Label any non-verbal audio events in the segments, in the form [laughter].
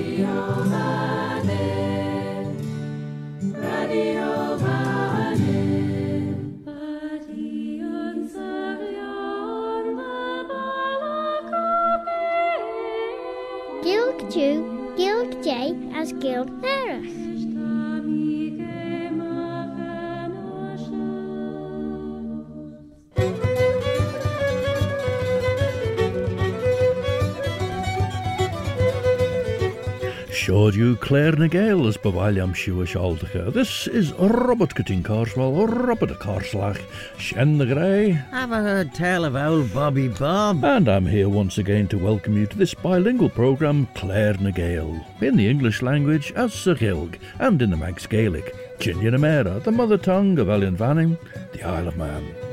Radio Manet. Radio Manet. Seáú Claare ny Gael is bhhailm siú seáltacha. This is Robert Corteen Carswell, Robert Carslach, Shen the Grey. Have I heard tell of old Bobby Bob? And I'm here once again to welcome you to this bilingual programme, Claare ny Gael, in the English language as Sir Gilg and in the Manx Gaelic, Chinyanamera, the mother tongue of Ellan Vannin, the Isle of Man.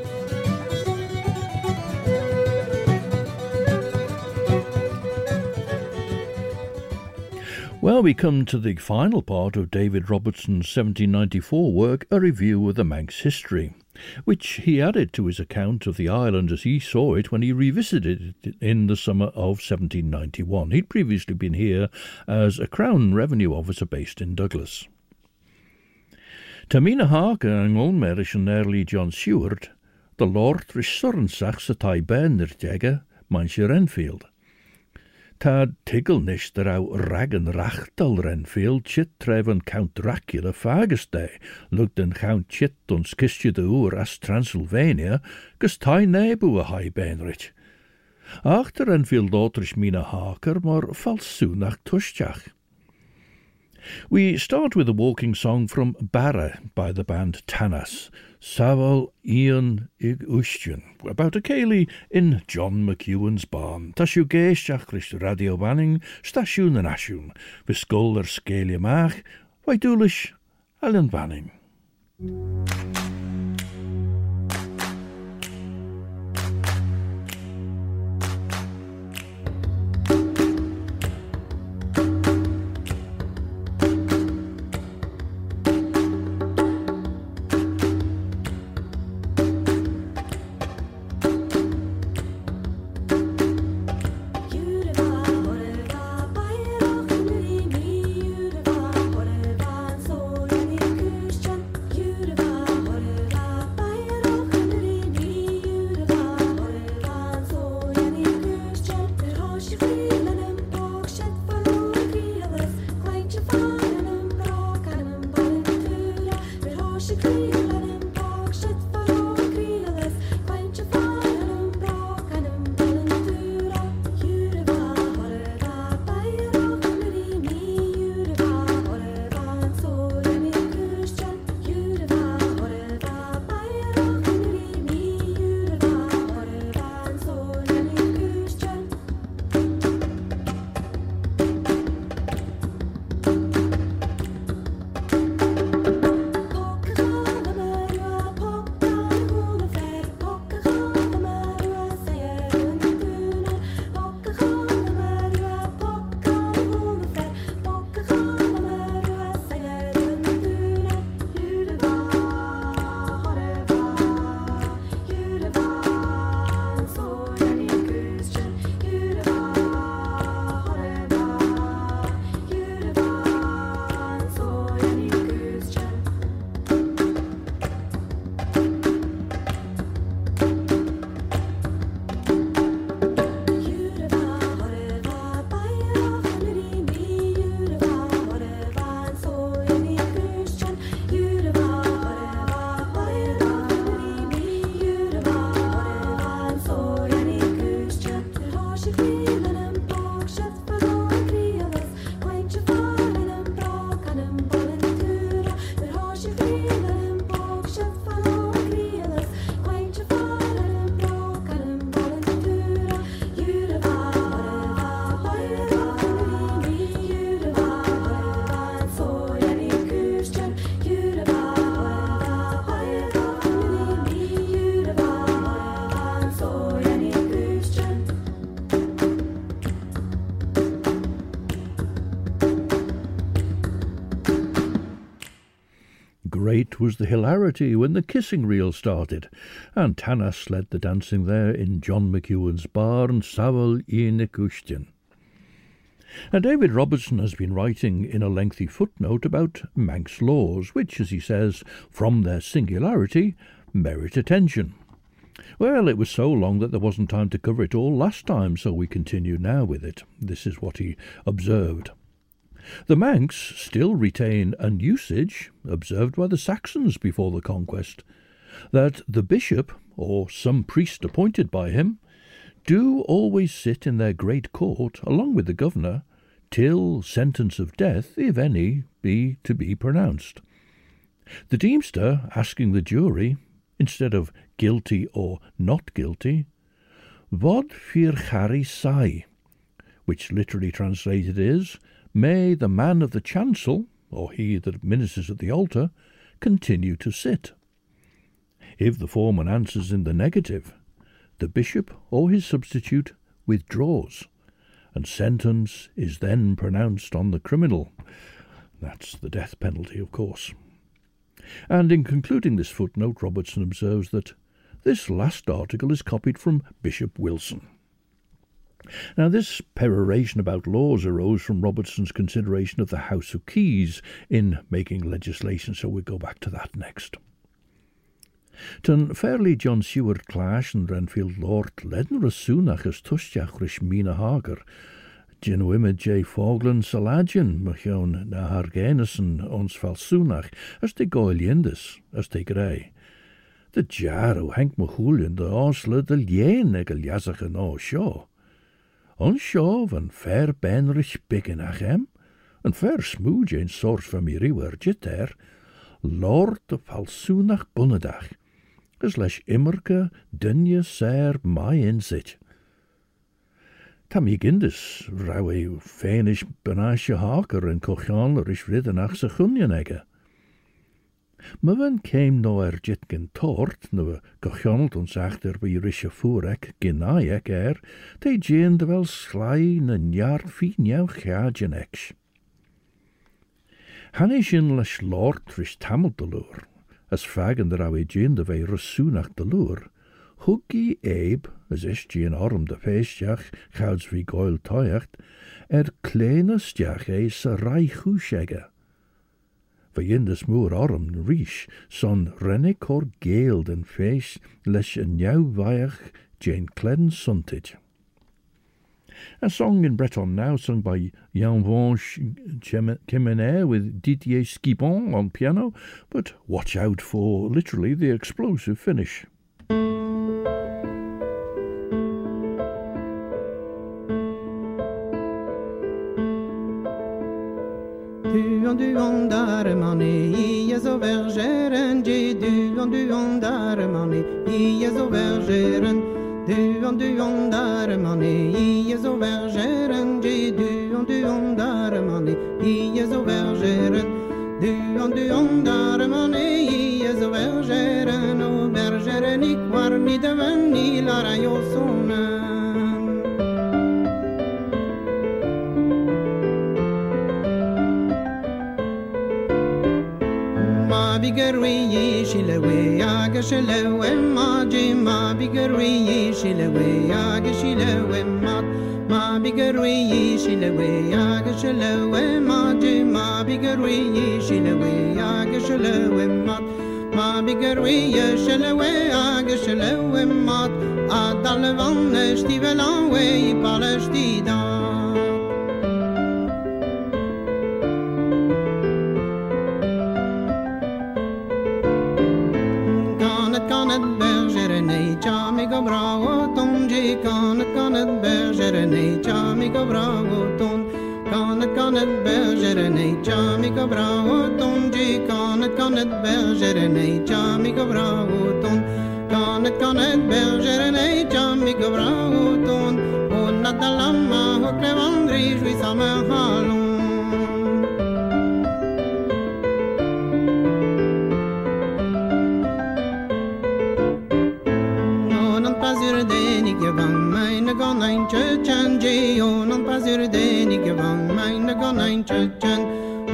Well, we come to the final part of David Robertson's 1794 work, A Review of the Manx History, which he added to his account of the island as he saw it when he revisited it in the summer of 1791. He'd previously been here as a Crown Revenue Officer based in Douglas. Tamina Harker ang olmerish an early John Seward, the Lord Rissorensach sa tai ben er jega, Enfield. Tá tigalnis de ra rag an rachtal Renfield chit tref an Count Dracula fagus de, lug den Count chit on skistje de oer as Transylvania, gus tai nebu a hai benrich. Achter Renfield otrich mina haker, maar falsu nach tushjach. We start with a walking song from Barra by the band Tannas, Sabbal Iain ic Uisdean, about a ceili in John McEwan's barn. Tashu géisteach leis radio banning, stasiún an asisiún, viscol ar scéile maach, wai dúlis Alan Banning. Was the hilarity when the kissing reel started, and Tannas led the dancing there in John McEwan's bar and Sabbal Iain Now, David Robertson has been writing in a lengthy footnote about Manx laws, which, as he says, from their singularity, merit attention. Well, it was so long that there wasn't time to cover it all last time, so we continue now with it. This is what he observed. The Manx still retain an usage, observed by the Saxons before the conquest, that the bishop, or some priest appointed by him, do always sit in their great court along with the governor, till sentence of death, if any, be to be pronounced. The Deemster asking the jury, instead of guilty or not guilty, Vod fir chari sai, which literally translated is, May the man of the chancel, or he that ministers at the altar, continue to sit. If the foreman answers in the negative, the bishop or his substitute withdraws and sentence is then pronounced on the criminal. That's the death penalty, of course. And in concluding this footnote, Robertson observes that this last article is copied from Bishop Wilson. Now, this peroration about laws arose from Robertson's consideration of the House of Keys in making legislation, so we'll go back to that next. Tyn fairly John Seward Clash and Renfield Lord ledden rasúnach as tusteach ris mína hager, Genwime J. Foglan Salagin machion na hargenison ons as de goilindis as de grey. De jar o henk mahulin de osle de lien ag liasach an o sio. On sio van fair benrich biggin ach em, an fair smooge een soort van mi riwer jitter, lord de falsúnach bunnedach, as leis immerke dunje ser mai in zit. Tá mí gindis ra é féinis benáise hácar an cochánar is ridanach sa Møven keim no er jitgen tort, nu gochjonolt hun sagt er vi risje furek, ginaiek er, te gjend vel slein en jar fin jau chagen eks. Han is in le lort vis tammel de loer, as fagen der awi gjend vei russunach de loer, Huggi eib, as is gien orm de feestjach, gouds vi goil teuacht, er kleine stjach eis reichusjegge. Dhéondas mór orm ríis son rinne cór géal den féis leis an neamhhaach Jane Clen Suntage. A song in Breton now sung by Yann Fanch Kemener with Didier Squiban on piano, but watch out for literally the explosive finish. Duan duan där man är i så vergeren Duan duan där man är i så vergeren Ge duan duan där man är i så vergeren Duan duan där man är i så vergeren Och vergeren i kvar ni deven ni lara jag sonen bigarwi shilewe aga shilewe ma ma bigarwi shilewe aga shilewe ma ma bigarwi shilewe aga shilewe ma ma bigarwi shilewe aga shilewe ma ma bigarwi shilewe aga shilewe ma. Adal vanne stivelan we palestida kan kanet bergere nei chami go bravo ton kan kanet bergere nei chami go bravo ton ji kan kanet bergere nei chami go bravo gonain çöçen ce onun pazir deni gevan mayne gonain çöçen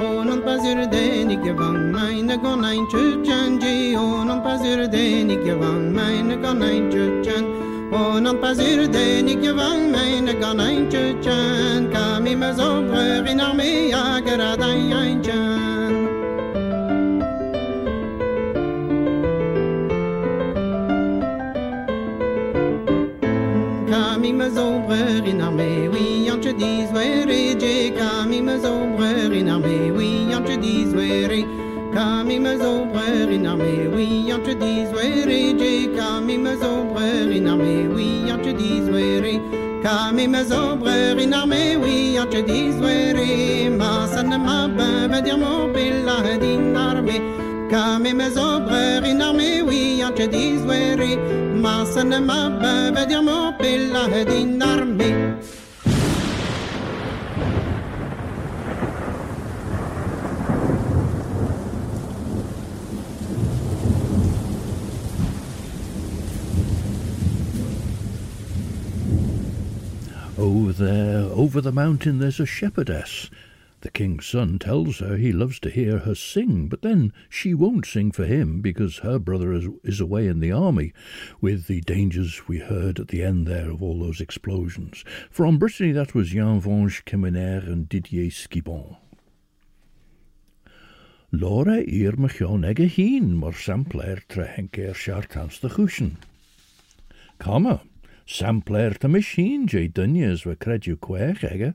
onun pazir deni gevan mayne gonain çöçen ce onun pazir deni gevan mayne gonain çöçen onun pazir deni gevan mayne gonain çöçen kami mezo brin armia geradain çöçen me zombreur inarmé, oui, an je kam me zombreur inarmé, oui, an che dizwere, kam me zombreur inarmé, oui, an che dizwere, je kam me zombreur oui, an che dizwere, kam me zombreur inarmé, oui, an che dizwere, ma san ma ben va dire mon pilla d'inarmé, kam me zombreur oui, an che dizwere, ma armée Oh, there, over the mountain, there's a shepherdess. The king's son tells her he loves to hear her sing, but then she won't sing for him because her brother is, is away in the army, with the dangers we heard at the end there of all those explosions. From Brittany, that was Yann Fanch Kemener and Didier Squiban. Laura ir me John ege heen, mar sampler tre henker shartans de guschen. Komme, sampler te machine dunjes we credju kwech ege.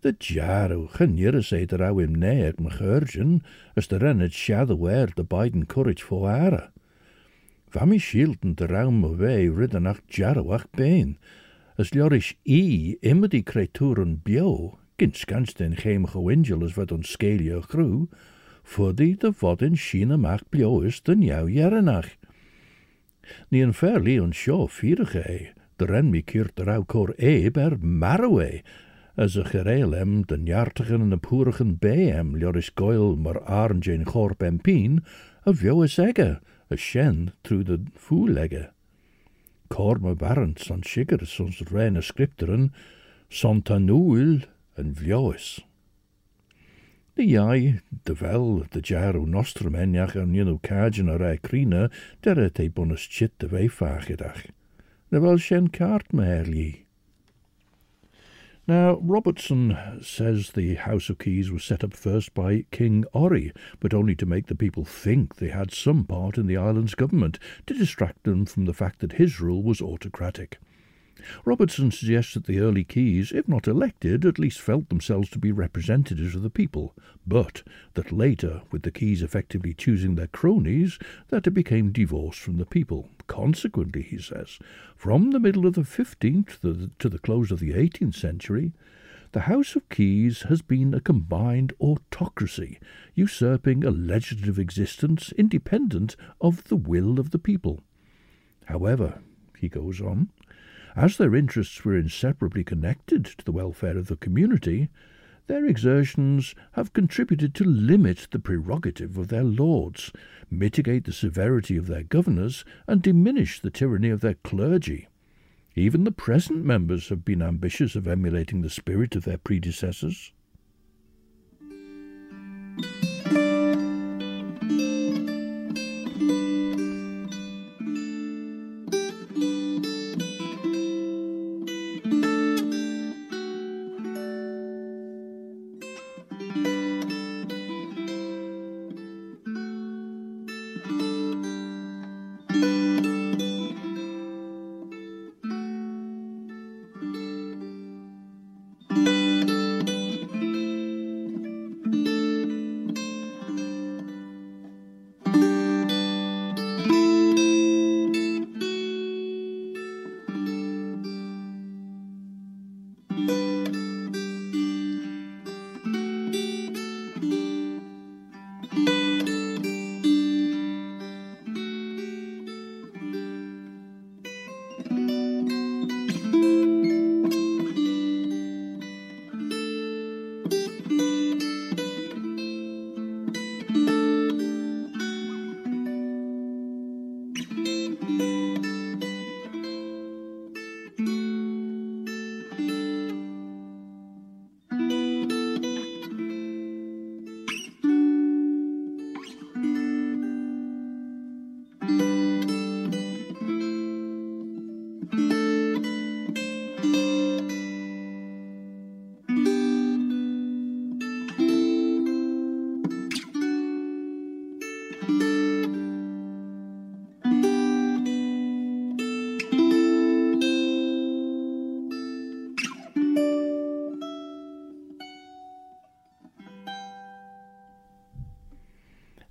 De jaro genjere sé er au im neer me geurgen, as de rennet shadow wer de beiden courage for are. Vami shielden de raum away ridden ach jaro ach been, as ljorish i immer die creaturen bio, gins gans den chemige wingeles wat ons skelje groe, voor die de vod in China maak bio is den jou jerenach. Ni een fairly on seo fierige e, de ren mi kiert de rauw cor e as y chyrelem dyn iartachan yn y pwrach yn be em lioris goel mar arn jain chorp em pîn, a fio y sega, a sien trwy dy ffwlega. Corm y barant son sigur sons ren y sgripteren, son ta nŵl yn fioes. Ni iau, dy fel, dy jarw nostrum eniach yn un o cadjan ar e crina, dere te bonus chit dy feifach ydach. Na fel sien cart meherli. Now, Robertson says the House of Keys was set up first by King Orry, but only to make the people think they had some part in the island's government, to distract them from the fact that his rule was autocratic. Robertson suggests that the early Keys, if not elected, at least felt themselves to be representatives of the people, but that later, with the Keys effectively choosing their cronies, that it became divorced from the people. Consequently, he says, from the middle of the 15th to the, to the close of the 18th century, the House of Keys has been a combined autocracy, usurping a legislative existence independent of the will of the people. However, he goes on, as their interests were inseparably connected to the welfare of the community, their exertions have contributed to limit the prerogative of their lords, mitigate the severity of their governors, and diminish the tyranny of their clergy. Even the present members have been ambitious of emulating the spirit of their predecessors.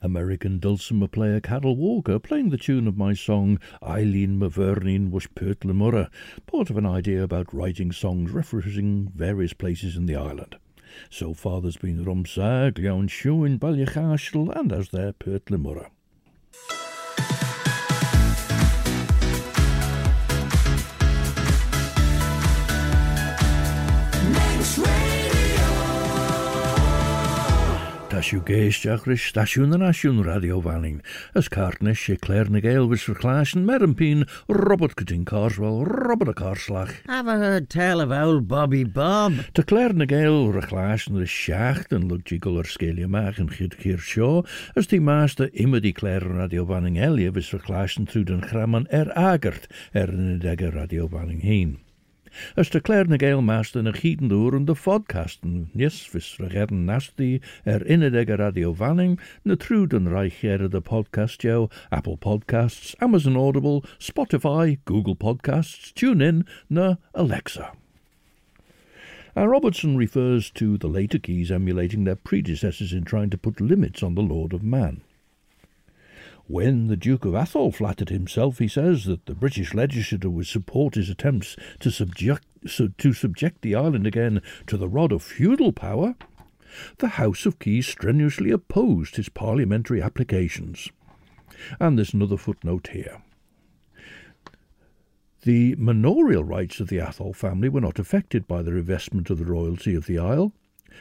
American dulcimer player Carol Walker playing the tune of my song Eileen my vyrneen was Purt le Moirrey, part of an idea about writing songs referencing various places in the island. So far there's been Rhumsaa, Glion Shu in Ballycastle and as there Purt le Moirrey. Tasiw géisteach ris stasiwn yn asiwn radio fanning, as cartnes sé Claare ny Gael vis verklaas en Merempien, Robert Corteen Carswell, Robert a Carslach. Have I heard tell of old Bobby Bob? Ta Claare ny Gael reclaas en de sjacht en luk jiggle er skelia maag en giet keer show, as die maaste immer die Claire radio vanning Elia vis verklaas en through den gramman er agert er in de radio vanning heen. As de Claare ny Gael master na chieten door en de podcasten, yes, vis regeren nasty er innedege radio vanning, na truden reicheren de podcast jou, Apple Podcasts, Amazon Audible, Spotify, Google Podcasts, TuneIn, na Alexa. Robertson refers to the later keys emulating their predecessors in trying to put limits on the Lord of Man. When the Duke of Atholl flattered himself, he says, that the British legislature would support his attempts to subject, to subject the island again to the rod of feudal power, the House of Keys strenuously opposed his parliamentary applications. And there's another footnote here. The manorial rights of the Atholl family were not affected by the revestment of the royalty of the Isle,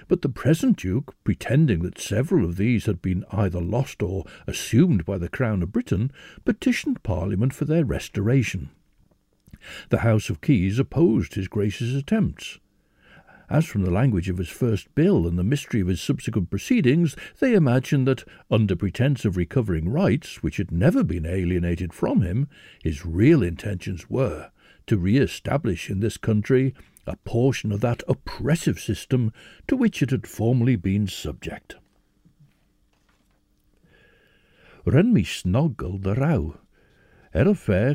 but the present Duke, pretending that several of these had been either lost or assumed by the Crown of Britain, petitioned Parliament for their restoration. The House of Keys opposed His Grace's attempts. As from the language of his first bill and the mystery of his subsequent proceedings, they imagined that, under pretence of recovering rights which had never been alienated from him, his real intentions were to re establish in this country a portion of that oppressive system to which it had formerly been subject. Ren mi snoggle de rauw. Er a fer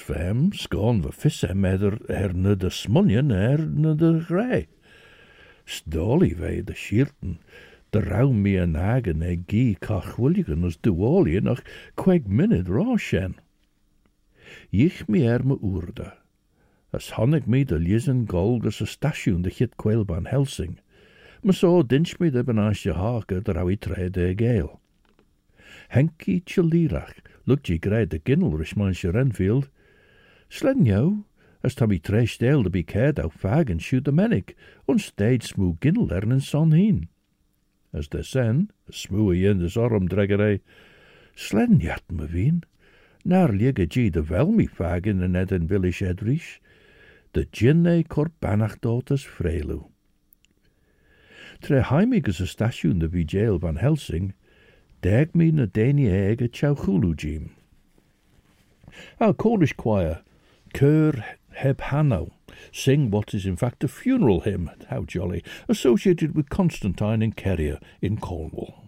fem, sgôn fy fissem er na de smunion er na de grei. Stoli fe de shirten, de rauw mi an agen e as duolien ach kweg minid roshen. Ich mi er me. As honnig mi de liesen gold as a stasiwn de chit kweil ban Helsing. Ma so dinch mi de benas je hake der rau i tre de geil. Henki tjalirach, lukt je grei de ginnel rish manche Renfield. Slen jou, as tam i tre stel de bi cared au fag en shoot de menig, on steed smoe ginnel er en son heen. As de sen, smoe jen de sorum dreggerei, slen jat me wien, naar liege gi de velmi fagen en ed en village edrish, de ginne korbanach daughters frelu. Tre is a stasiwn de vi jail van Helsing, deg mi na deni eg a chauchulu jim. Our Cornish choir, Keur Heb Hanow, sing what is in fact a funeral hymn, how jolly, associated with Constantine and Kerrier in Cornwall.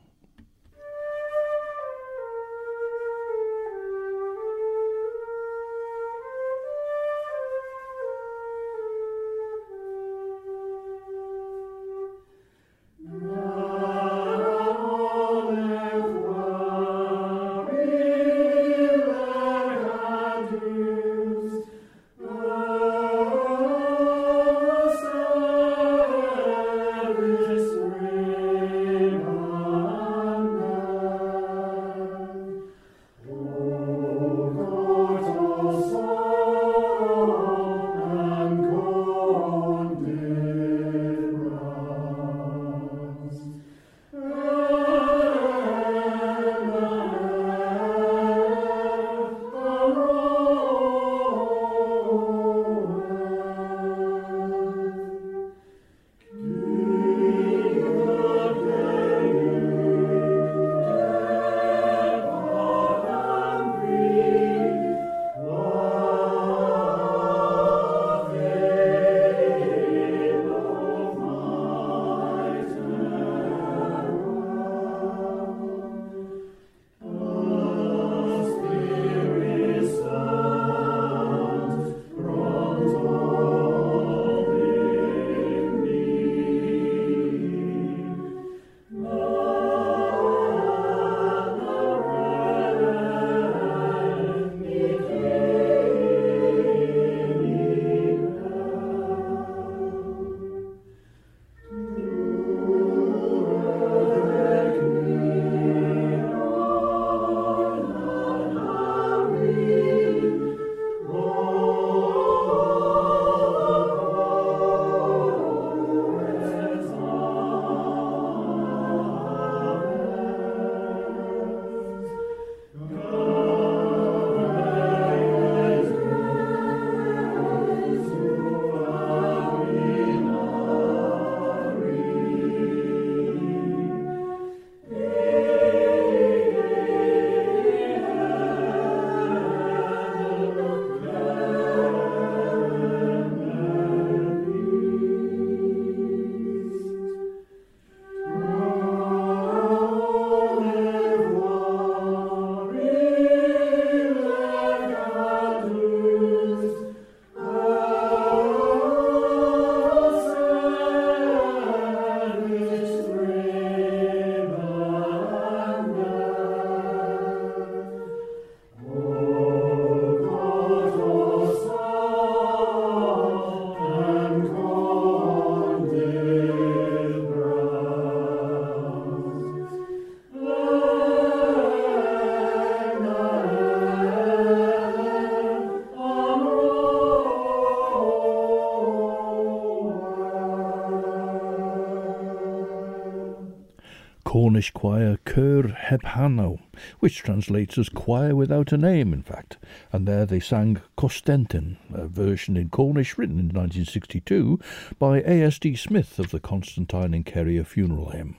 Cornish choir Keur Heb Hanow, which translates as choir without a name, in fact, and there they sang Kostentin, a version in Cornish written in 1962 by A.S.D. Smith of the Constantine and Kerrier funeral hymn.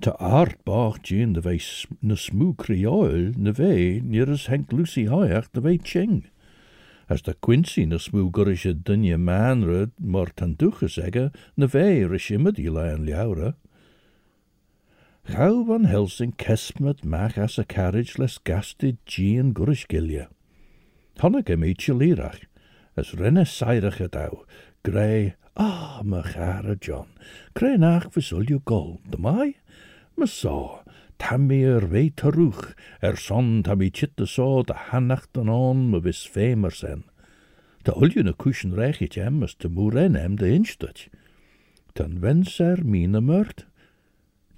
Ta art bach gin de vei na smú crioil na vei niras henk Lucy Hayach the vei ching. As de Quincy na smú gorische dunje manrud mar tan duchas egge na vei rishimmed die lein liaura. Gauw van Helsing kesmet mach as a carriage les gasted gian gurish gilje. Hanneke meetje lirach, as renne seirach het au, grey, ah, me gare John, grey nach versul je gol, de mai? Me sa, tam mi er vei terwch, er son tam mi chitte so de hannacht an on me vis femer sen. De ulje na kushen rechit em as te moeren em de instut. Dan wens er mine murt,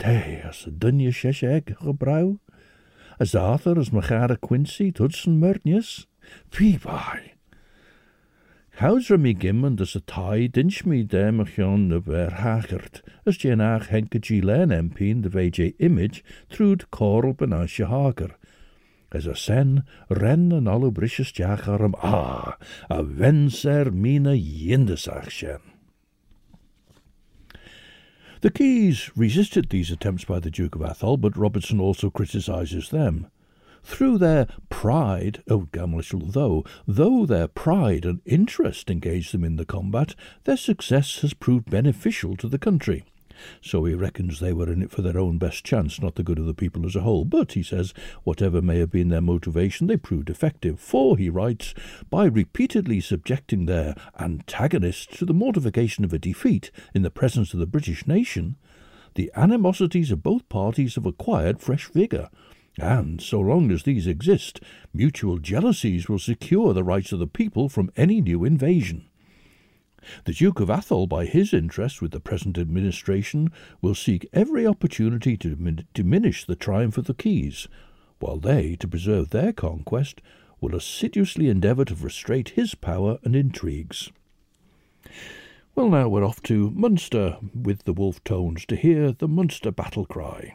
Tei, as a dunje shes eg gebrauw, as Arthur as me gare Quincy tutsen murtjes, Fie bai. Houds er mi gimmen dus a tai dinch mi dem jon na ver hagert, as jen henke gi len empien de VJ image trud korl benasje hager. As a sen ren an brisjes jacharum ah, a wens er mine jindesach shen. The Keys resisted these attempts by the Duke of Athol, but Robertson also criticises them. Through their pride, oh Gamlish, though, though their pride and interest engaged them in the combat, their success has proved beneficial to the country. So he reckons they were in it for their own best chance, not the good of the people as a whole. But, he says, whatever may have been their motivation, they proved effective. For, he writes, by repeatedly subjecting their antagonists to the mortification of a defeat in the presence of the British nation, the animosities of both parties have acquired fresh vigour. And, so long as these exist, mutual jealousies will secure the rights of the people from any new invasion. The Duke of Athol, by his interest with the present administration, will seek every opportunity to dimin- diminish the triumph of the Keys, while they, to preserve their conquest, will assiduously endeavour to frustrate his power and intrigues. Well, now we're off to Munster with the Wolfe Tones to hear the Munster battle cry.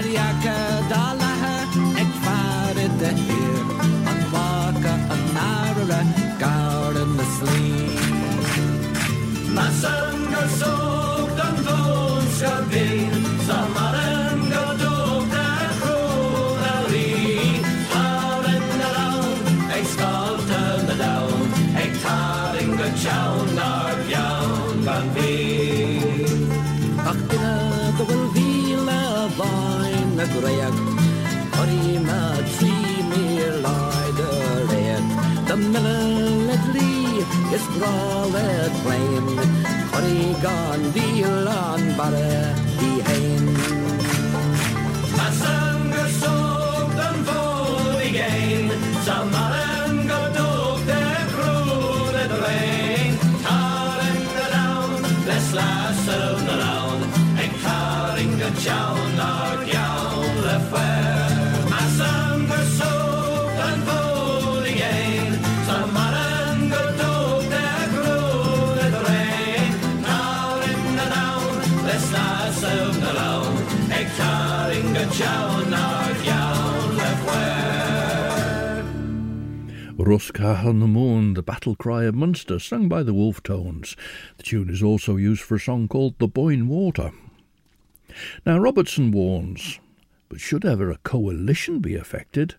Mariacha na greag Orí ma trí mí leide réad Tá mille le lí is bra le plain Choí gan bhí an bare ná gean le on the Moon, the battle cry of Munster, sung by the Wolfe Tones. The tune is also used for a song called The Boyne Water. Now, Robertson warns, but should ever a coalition be effected,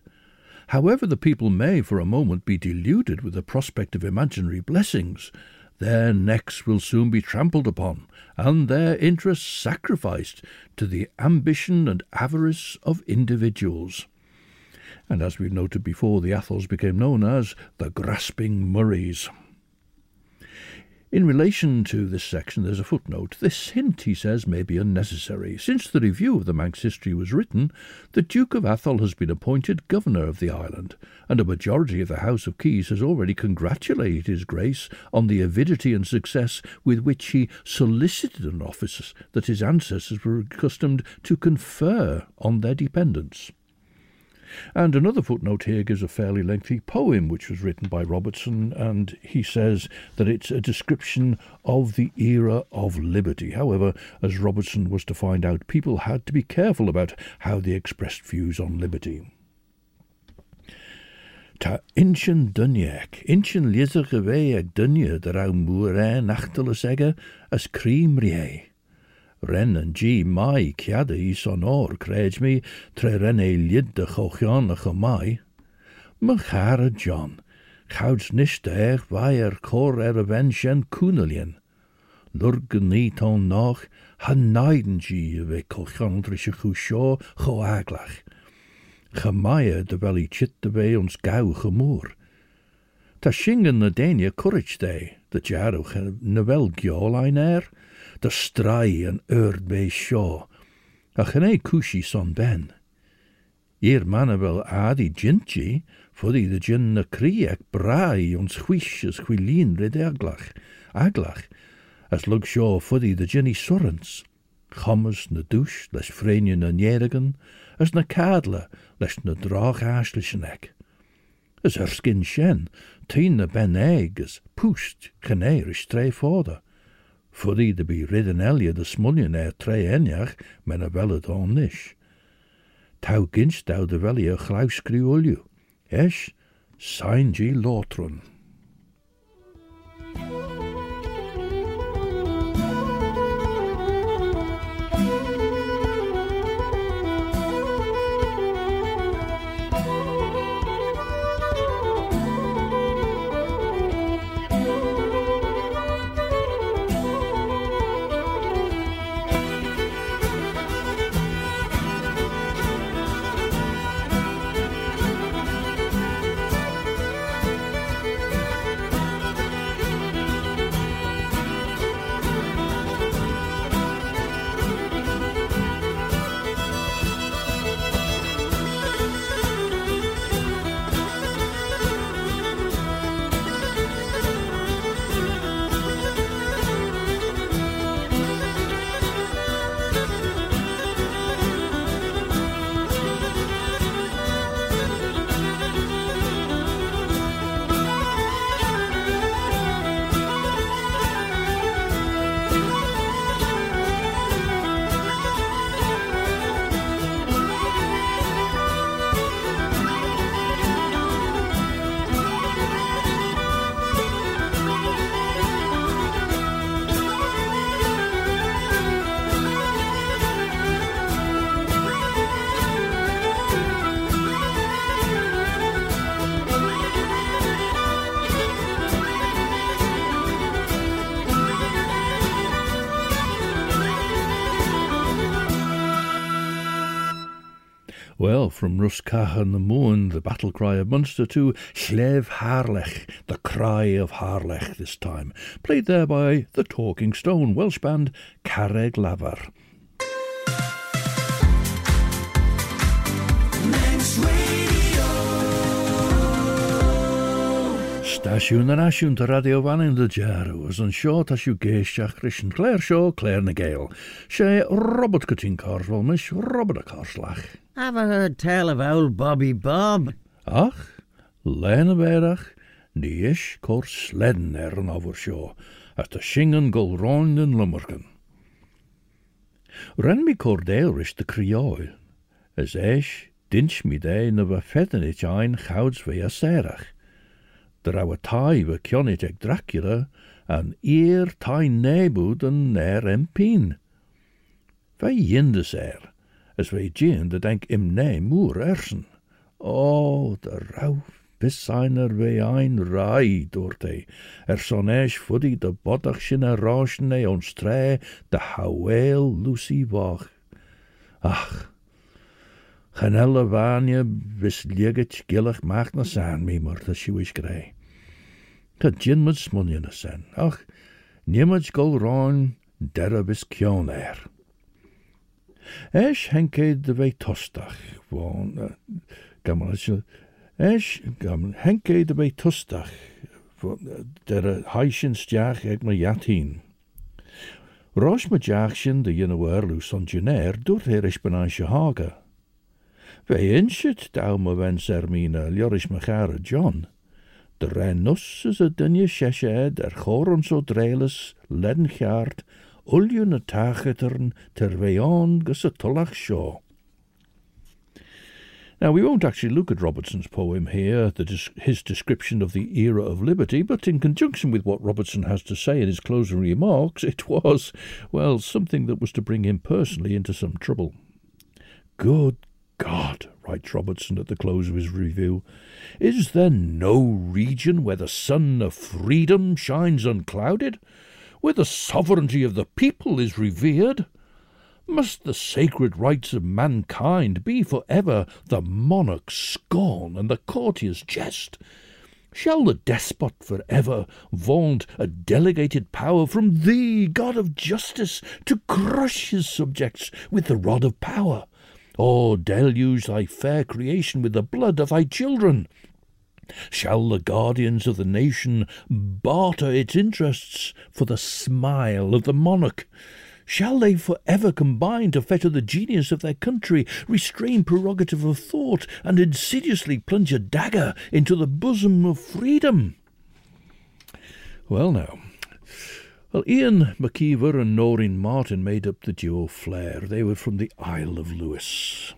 however the people may for a moment be deluded with the prospect of imaginary blessings, their necks will soon be trampled upon, and their interests sacrificed to the ambition and avarice of individuals and as we've noted before, the Atholls became known as the Grasping Murrays. In relation to this section, there's a footnote. This hint, he says, may be unnecessary. Since the review of the Manx history was written, the Duke of Athol has been appointed governor of the island, and a majority of the House of Keys has already congratulated His Grace on the avidity and success with which he solicited an office that his ancestors were accustomed to confer on their dependents. And another footnote here gives a fairly lengthy poem which was written by Robertson, and he says that it's a description of the era of liberty. However, as Robertson was to find out, people had to be careful about how they expressed views on liberty. Tá inchen dunneach, inchen liesach a bvé ag dunne de ra múr é as rié. Rennen G mai kiade i sonor, creid me tre rene lid de chochianach o mai. Machara John, chauds nisht eich Kor er cor er a noch, han naiden G, ve cochiantrische chusho cho aglach. De veli chit de ve ons gau gemoer. Ta shingen na denia courage day, de jaroch na wel giol ein de strai an ord bé seo, a channé cúsí son ben. Ier manne wel adi gintji fodí de gin na kriek braai ons chuisjes chuilín rid aglach, aglach, as lug seo fodí de Jenny Sorens, Chommes na dúis leis fréine nanéirigen as na kadle leis na draag aaslissen ek. Is er skin sin, tí na ben eiges, poest, kannéir is stré fóda. voor ik de beriddenelje de smolje naar treenjach men een het dan nisch. Tau ginst de welle je glauwskruolje. Esch, sign je lotron. From Rosc catha na Mumhan, the battle cry of Munster, to Llef Harlech, the cry of Harlech this time, played there by the Talking Stone Welsh band Carreg Lafar. Stasiwn yn asiwn dy radio fan yn dy jarw, as yn sio ta siw geisiach rys yn Claire Shaw, Claare ny Gael. Se Robert Corteen Carswell, mis Robert y Corslach. Have I heard tell of old Bobby Bob? Ach, len y berach, ni is cor sledden er yn ofur sio, as dy singen gol roen yn lummergen. Ren mi cordeel rys dy crioi, as eis dins mi de na va fedden ich ein chouds ve a serach. Der ouwe tai we kionit eg Dracula, an eer tai nebud an ner empien. Wij jindes er, as wij gin de denk im ne moer ersen. O, de rauw beseiner we ein rai doorte, er son eis fuddy de rauschen ons tre, de haweel Lucy wach. Ach, Ganelle waanje bis ligget gillig maakt na saan mi mor dat shu is grei. Dat gin mut smonje na sen. Ach, niemand go ron der bis kjoner. Esh henke de vei tostach, von gammal Esh gammal henke de vei tostach, der heischen stjach ek me yatin. Rosh me jachshin de januar lu son jener dort her is benanche hagen. Wij insit daw me wens ermine, ljoris me gare John. De renus is a dunje seshed er choron so dreles, ledden gaard, ulju na tachetern ter weon gus a tullach shaw. Now, we won't actually look at Robertson's poem here, the his description of the era of liberty, but in conjunction with what Robertson has to say in his closing remarks, it was, well, something that was to bring him personally into some trouble. Good God, writes Robertson at the close of his review, is there no region where the sun of freedom shines unclouded, where the sovereignty of the people is revered? Must the sacred rights of mankind be for ever the monarch's scorn and the courtier's jest? Shall the despot for ever vaunt a delegated power from thee, God of justice, to crush his subjects with the rod of power? Or deluge thy fair creation with the blood of thy children? Shall the guardians of the nation barter its interests for the smile of the monarch? Shall they for ever combine to fetter the genius of their country, restrain prerogative of thought, and insidiously plunge a dagger into the bosom of freedom? Well, now. Well, Ian McKeever and Noreen Martin made up the duo Flair. They were from the Isle of Lewis.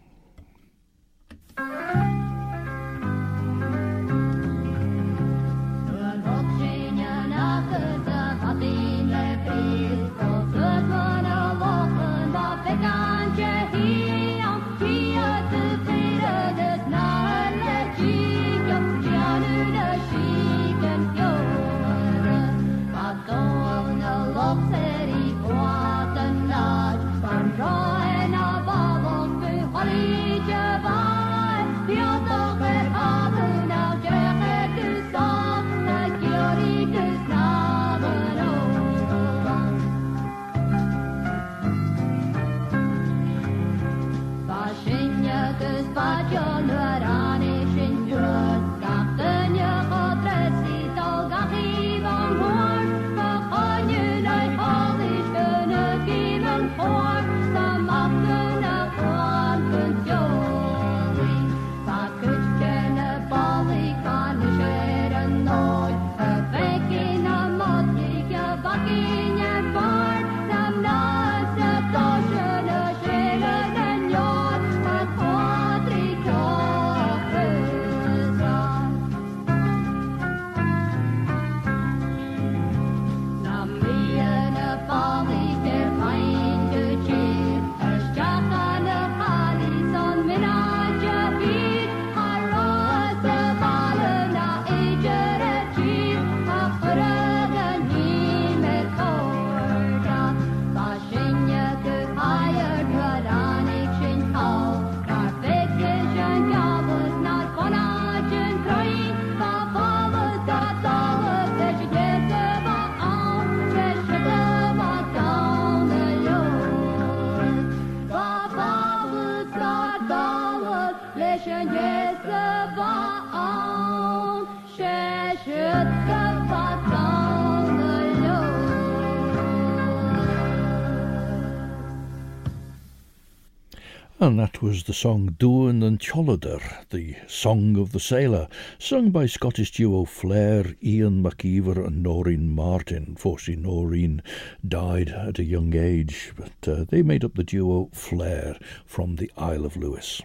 And that was the song Duan an t-seoladair, the Song of the Sailor, sung by Scottish duo Flair, Ian McIver and Noreen Martin. Unfortunately, Noreen died at a young age, but uh, they made up the duo Flair from the Isle of Lewis.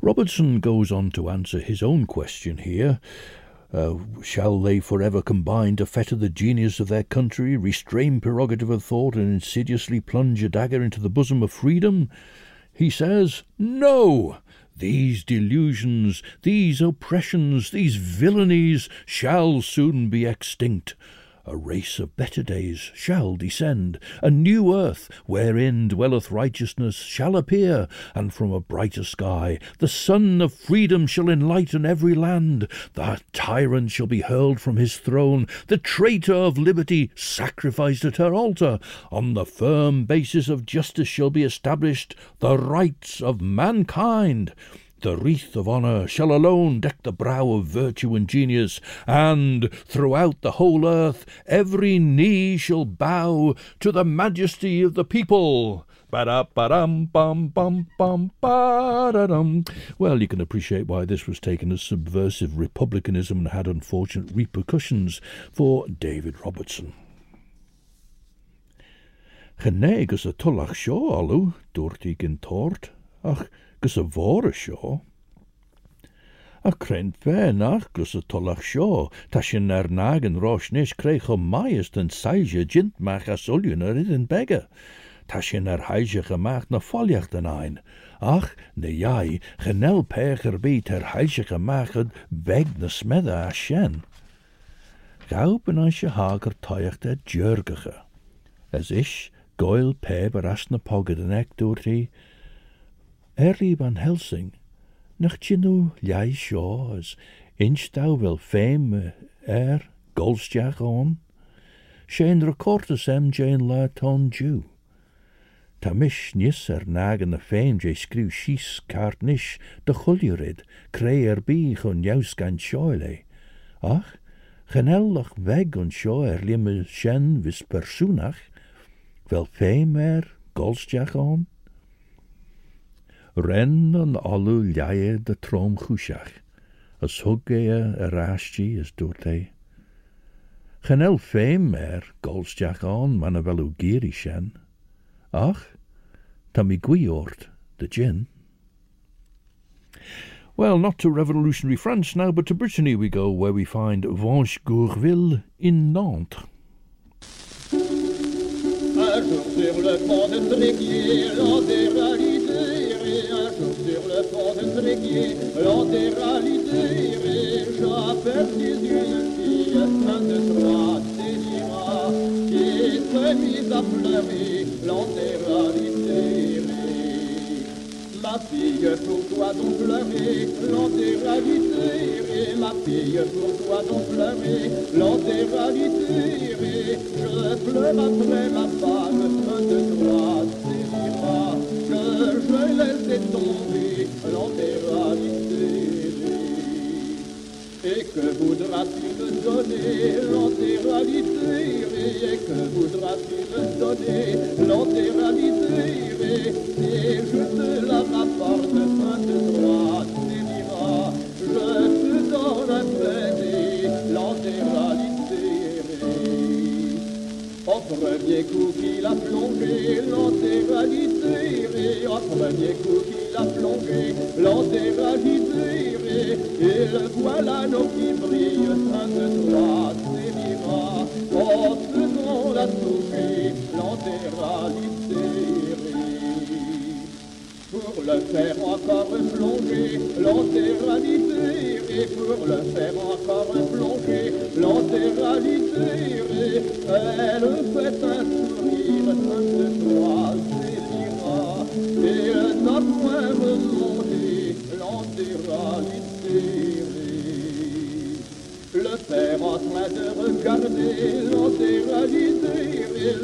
Robertson goes on to answer his own question here. Uh, shall they forever combine to fetter the genius of their country, restrain prerogative of thought, and insidiously plunge a dagger into the bosom of freedom? He says, No! These delusions, these oppressions, these villainies shall soon be extinct. A race of better days shall descend, a new earth wherein dwelleth righteousness shall appear, and from a brighter sky the sun of freedom shall enlighten every land. The tyrant shall be hurled from his throne, the traitor of liberty sacrificed at her altar. On the firm basis of justice shall be established the rights of mankind. The wreath of honour shall alone deck the brow of virtue and genius, and throughout the whole earth every knee shall bow to the majesty of the people. Well, you can appreciate why this was taken as subversive republicanism and had unfortunate repercussions for David Robertson. Gynne gus y tulach sio, alw, dwrt i ach, narkos og våre sjå. A krent ve narkos og tolak sjå, ta sin er nagen råsnes kreik og majesten seige gintmakas oljunar i den begge. Ta sin er heige gemaakt na foljakten ein. Ach, ne jai, genel peger bit her heige gemaakt vegne smedda a shen. Gaupen an se hager tøyagt er djørgege. Es isch, goil pe berastne pogad en ektor i, Erri van Helsing nach tsinú lei seo as instáhfuil féime ar golsteach an, sé an recorda sem Jane le Tom Jew. Tá mis níos ar nágan na féim dé scrú síos cart níis de choúrid cré ar bí chun neus gan seoile, ach genellach weg an seo ar limme sin vis persúnach, wel féim ar golsteach an, Ren an alú leie de trom chúiseach, as thug é eh eh a ráistí is dúirt é. Eh. Chanel féim er golsteach an man a bhfuú géirí sin, ach tá mi guiort de gin. Well, not to revolutionary France now, but to Brittany we go, where we find Fanch Gourvil in Nantes. Sur le pont de Tréguier, l'on déréalité, j'aperçus une fille, un de trois délira, qui se mit à pleurer, l'on déréalité. Ma fille, pourquoi donc pleurer L'antéralité, ma fille, pourquoi donc pleurer. L'antéralité, je pleure après ma femme, un de que tomber l'antéralité. Et que voudras-tu me donner l'antéralité Et que voudras-tu me donner l'antéralité Et je te la rapporte fin de droit délira Je te donne un Au premier coup qu'il a plongé l'antéralité Au premier coup qu'il a plongé l'antéralité Et le voilà nos qui brille un de toi délira En faisant la toucher l'antéralité pour le faire encore plonger l'antéralité et pour le faire encore plonger elle fait un sourire de toi délira et elle n'a point remonté l'antéralité le père en train de regarder l'antéralité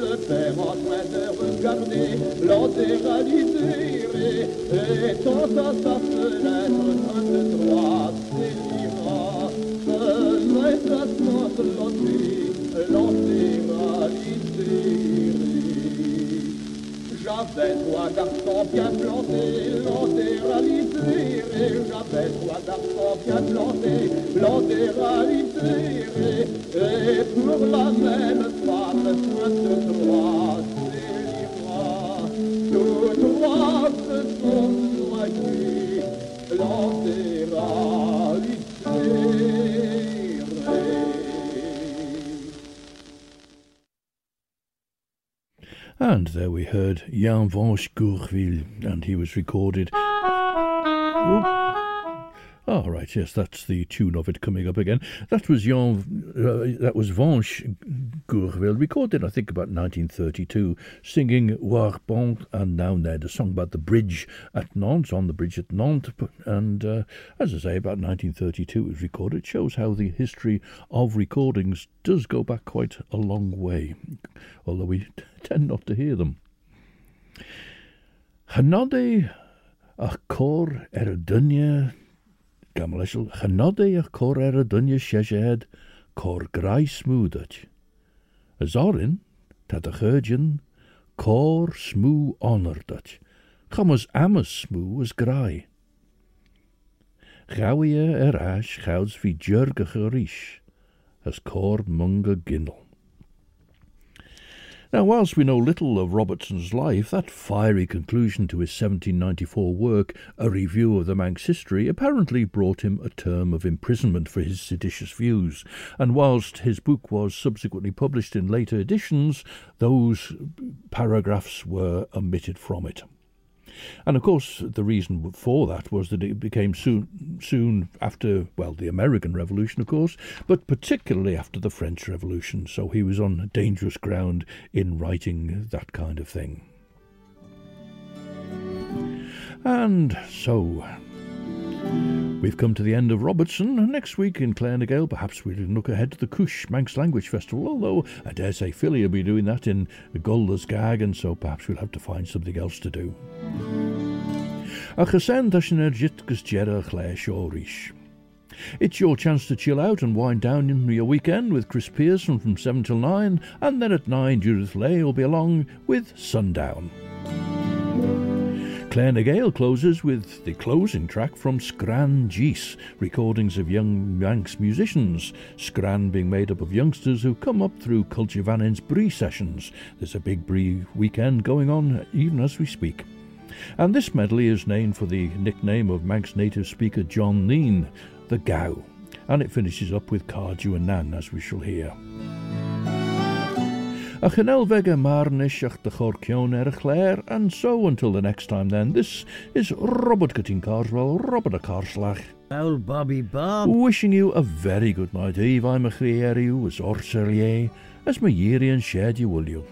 le père en train de regarder l'antéralité étant à sa fenêtre de jamais toi d'argent bien planté, l'entéralité, jamais toi d'argent bien planté, l'entéralité, et pour la même femme, toi And there we heard Jan Fanch Gourvil, and he was recorded. Oop. Oh, right, yes, that's the tune of it coming up again. That was Jan, uh, that was Fanch Gourvil, recorded, I think, about 1932, singing War bont an Naoned, a song about the bridge at Nantes, on the bridge at Nantes. And uh, as I say, about 1932 it was recorded. It shows how the history of recordings does go back quite a long way, although we [laughs] tend not to hear them. Hanode a cor gam leisel chanodéach cór ar a dunne séisehead kor grais smúdait. Is árin tá a chudjin cór smú anardat, Cham as amas smoo as grai. Gauwe er as gouds wie jurgige as kor munge gindel. Now, whilst we know little of Robertson's life, that fiery conclusion to his 1794 work, A Review of the Manx History, apparently brought him a term of imprisonment for his seditious views, and whilst his book was subsequently published in later editions, those paragraphs were omitted from it. And of course, the reason for that was that it became soon, soon after, well, the American Revolution, of course, but particularly after the French Revolution. So he was on dangerous ground in writing that kind of thing. And so We've come to the end of Robertson. Next week in Claare ny Gael, perhaps we'll look ahead to the Cooish Manx Language Festival, although I dare say Philly will be doing that in Gag, and so perhaps we'll have to find something else to do. It's your chance to chill out and wind down in your weekend with Chris Pearson from 7 till 9, and then at 9 Judith Lay will be along with Sundown. Claare ny Gael closes with the closing track from Scran Geese, recordings of young Manx musicians, Scran being made up of youngsters who come up through Culture Vannin's Bree sessions. There's a big Bree weekend going on even as we speak. And this medley is named for the nickname of Manx native speaker John Neen, the Gow, and it finishes up with Cardew and Nan, as we shall hear. A chanelvega marnishach de chorkion er chler, and so until the next time then, this is Robert Corteen Carswell, Robert a Carslach. Old Bobby Bob. Wishing you a very good night eve, I'm a chrieriu, as orserlier, as my yeri and shed you will you.